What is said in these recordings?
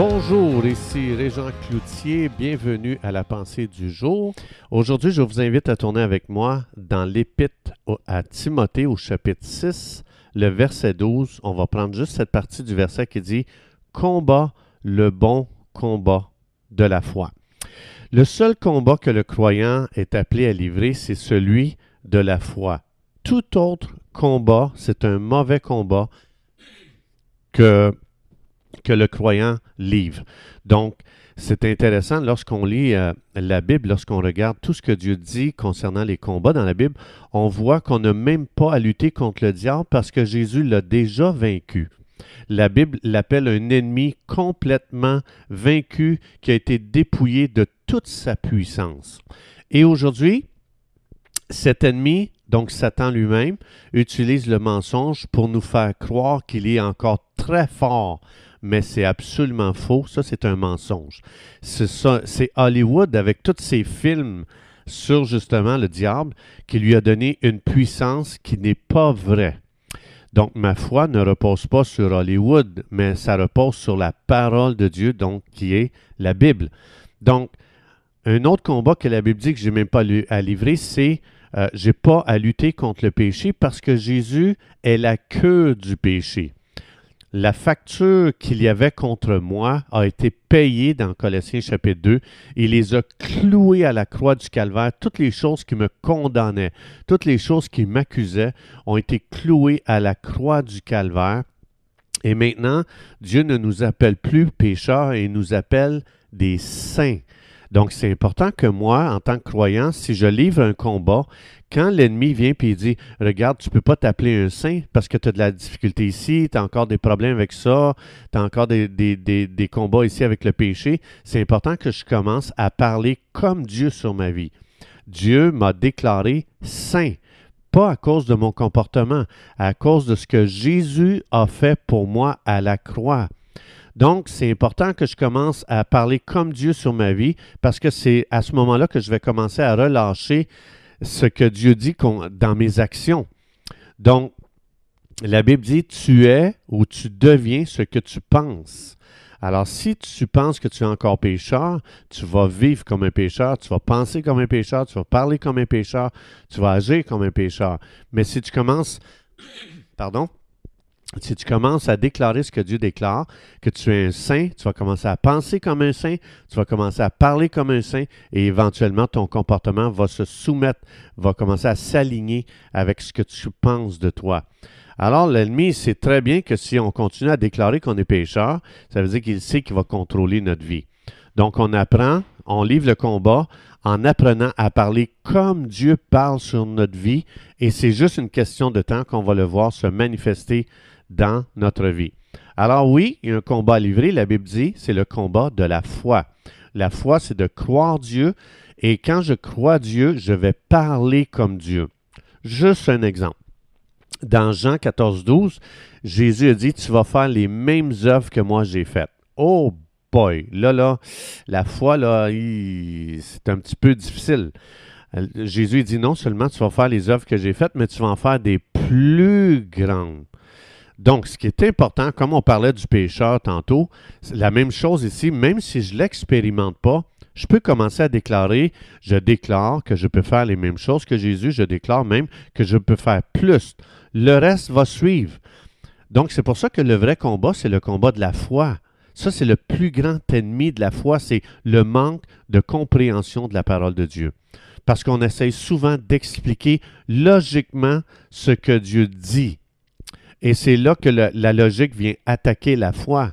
Bonjour, ici Régent Cloutier, bienvenue à la pensée du jour. Aujourd'hui, je vous invite à tourner avec moi dans l'épître à Timothée au chapitre 6, le verset 12. On va prendre juste cette partie du verset qui dit Combat le bon combat de la foi. Le seul combat que le croyant est appelé à livrer, c'est celui de la foi. Tout autre combat, c'est un mauvais combat que que le croyant livre. Donc, c'est intéressant lorsqu'on lit euh, la Bible, lorsqu'on regarde tout ce que Dieu dit concernant les combats dans la Bible, on voit qu'on n'a même pas à lutter contre le diable parce que Jésus l'a déjà vaincu. La Bible l'appelle un ennemi complètement vaincu qui a été dépouillé de toute sa puissance. Et aujourd'hui, cet ennemi, donc Satan lui-même, utilise le mensonge pour nous faire croire qu'il est encore très fort mais c'est absolument faux. Ça, c'est un mensonge. C'est Hollywood, avec tous ses films sur justement le diable, qui lui a donné une puissance qui n'est pas vraie. Donc, ma foi ne repose pas sur Hollywood, mais ça repose sur la parole de Dieu, donc qui est la Bible. Donc, un autre combat que la Bible dit que je n'ai même pas à livrer, c'est euh, j'ai pas à lutter contre le péché parce que Jésus est la queue du péché la facture qu'il y avait contre moi a été payée dans Colossiens chapitre 2. Il les a cloués à la croix du calvaire. Toutes les choses qui me condamnaient, toutes les choses qui m'accusaient ont été clouées à la croix du calvaire. Et maintenant, Dieu ne nous appelle plus pécheurs et nous appelle des saints. Donc, c'est important que moi, en tant que croyant, si je livre un combat, quand l'ennemi vient et dit Regarde, tu ne peux pas t'appeler un saint parce que tu as de la difficulté ici, tu as encore des problèmes avec ça, tu as encore des, des, combats ici avec le péché, c'est important que je commence à parler comme Dieu sur ma vie. Dieu m'a déclaré saint, pas à cause de mon comportement, à cause de ce que Jésus a fait pour moi à la croix. Donc, c'est important que je commence à parler comme Dieu sur ma vie parce que c'est à ce moment-là que je vais commencer à relâcher ce que Dieu dit dans mes actions. Donc, la Bible dit, tu es ou tu deviens ce que tu penses. Alors, si tu penses que tu es encore pécheur, tu vas vivre comme un pécheur, tu vas penser comme un pécheur, tu vas parler comme un pécheur, tu vas agir comme un pécheur. Mais si tu commences, pardon, si tu commences à déclarer ce que Dieu déclare, que tu es un saint, tu vas commencer à penser comme un saint, tu vas commencer à parler comme un saint et éventuellement ton comportement va se soumettre, va commencer à s'aligner avec ce que tu penses de toi. Alors l'ennemi sait très bien que si on continue à déclarer qu'on est pécheur, ça veut dire qu'il sait qu'il va contrôler notre vie. Donc on apprend, on livre le combat en apprenant à parler comme Dieu parle sur notre vie et c'est juste une question de temps qu'on va le voir se manifester dans notre vie. Alors oui, il y a un combat à livrer, la Bible dit, c'est le combat de la foi. La foi, c'est de croire Dieu, et quand je crois Dieu, je vais parler comme Dieu. Juste un exemple. Dans Jean 14, 12, Jésus a dit, tu vas faire les mêmes œuvres que moi j'ai faites. Oh là, la foi, là, c'est un petit peu difficile. Jésus dit non seulement tu vas faire les œuvres que j'ai faites, mais tu vas en faire des plus grandes. Donc, ce qui est important, comme on parlait du pécheur tantôt, c'est la même chose ici, même si je ne l'expérimente pas, je peux commencer à déclarer, je déclare que je peux faire les mêmes choses que Jésus, je déclare même que je peux faire plus. Le reste va suivre. Donc, c'est pour ça que le vrai combat, c'est le combat de la foi. Ça, c'est le plus grand ennemi de la foi, c'est le manque de compréhension de la parole de Dieu. Parce qu'on essaye souvent d'expliquer logiquement ce que Dieu dit. Et c'est là que la logique vient attaquer la foi.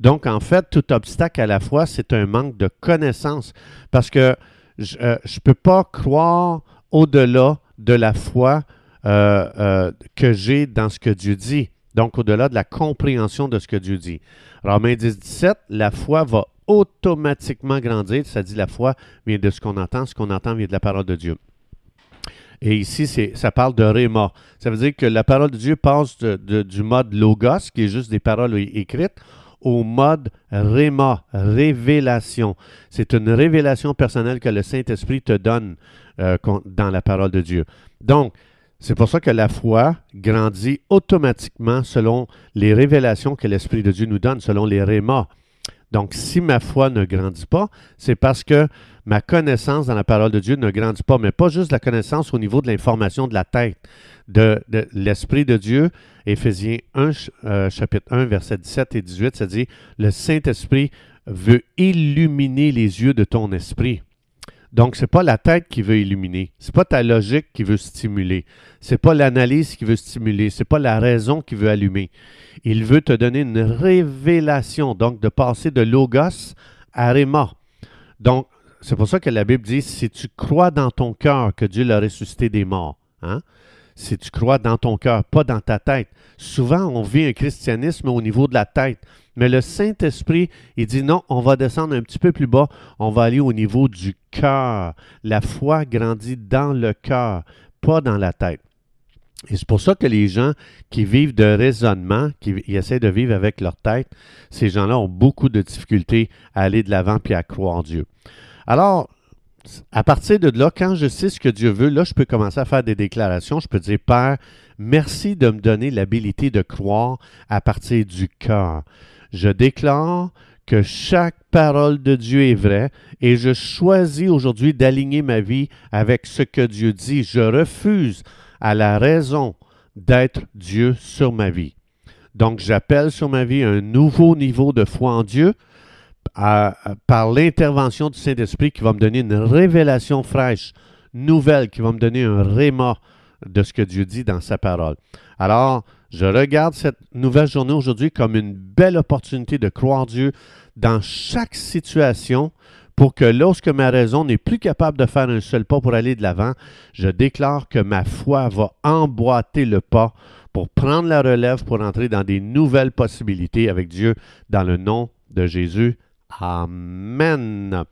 Donc, en fait, tout obstacle à la foi, c'est un manque de connaissance. Parce que je ne euh, peux pas croire au-delà de la foi euh, euh, que j'ai dans ce que Dieu dit. Donc, au-delà de la compréhension de ce que Dieu dit. Romains 10, 17, la foi va automatiquement grandir. Ça dit la foi vient de ce qu'on entend, ce qu'on entend vient de la parole de Dieu. Et ici, ça parle de réma. Ça veut dire que la parole de Dieu passe du mode logos, qui est juste des paroles écrites, au mode réma, révélation. C'est une révélation personnelle que le Saint-Esprit te donne euh, dans la parole de Dieu. Donc, c'est pour ça que la foi grandit automatiquement selon les révélations que l'Esprit de Dieu nous donne, selon les rémas. Donc, si ma foi ne grandit pas, c'est parce que ma connaissance dans la parole de Dieu ne grandit pas, mais pas juste la connaissance au niveau de l'information de la tête, de, l'Esprit de Dieu. Éphésiens 1, euh, chapitre 1, verset 17 et 18, ça dit, le Saint-Esprit veut illuminer les yeux de ton esprit. Donc, ce n'est pas la tête qui veut illuminer. Ce n'est pas ta logique qui veut stimuler. Ce n'est pas l'analyse qui veut stimuler. Ce n'est pas la raison qui veut allumer. Il veut te donner une révélation, donc de passer de logos à réma. Donc, c'est pour ça que la Bible dit, si tu crois dans ton cœur que Dieu l'a ressuscité des morts, hein, si tu crois dans ton cœur, pas dans ta tête. Souvent, on vit un christianisme au niveau de la tête. Mais le Saint-Esprit, il dit non, on va descendre un petit peu plus bas, on va aller au niveau du cœur. La foi grandit dans le cœur, pas dans la tête. Et c'est pour ça que les gens qui vivent de raisonnement, qui essaient de vivre avec leur tête, ces gens-là ont beaucoup de difficultés à aller de l'avant puis à croire en Dieu. Alors, à partir de là, quand je sais ce que Dieu veut, là, je peux commencer à faire des déclarations. Je peux dire, Père, merci de me donner l'habilité de croire à partir du cœur. Je déclare que chaque parole de Dieu est vraie et je choisis aujourd'hui d'aligner ma vie avec ce que Dieu dit. Je refuse à la raison d'être Dieu sur ma vie. Donc j'appelle sur ma vie un nouveau niveau de foi en Dieu par l'intervention du Saint-Esprit qui va me donner une révélation fraîche, nouvelle, qui va me donner un réma de ce que Dieu dit dans sa parole. Alors, je regarde cette nouvelle journée aujourd'hui comme une belle opportunité de croire Dieu dans chaque situation pour que lorsque ma raison n'est plus capable de faire un seul pas pour aller de l'avant, je déclare que ma foi va emboîter le pas pour prendre la relève, pour entrer dans des nouvelles possibilités avec Dieu dans le nom de Jésus. Amen.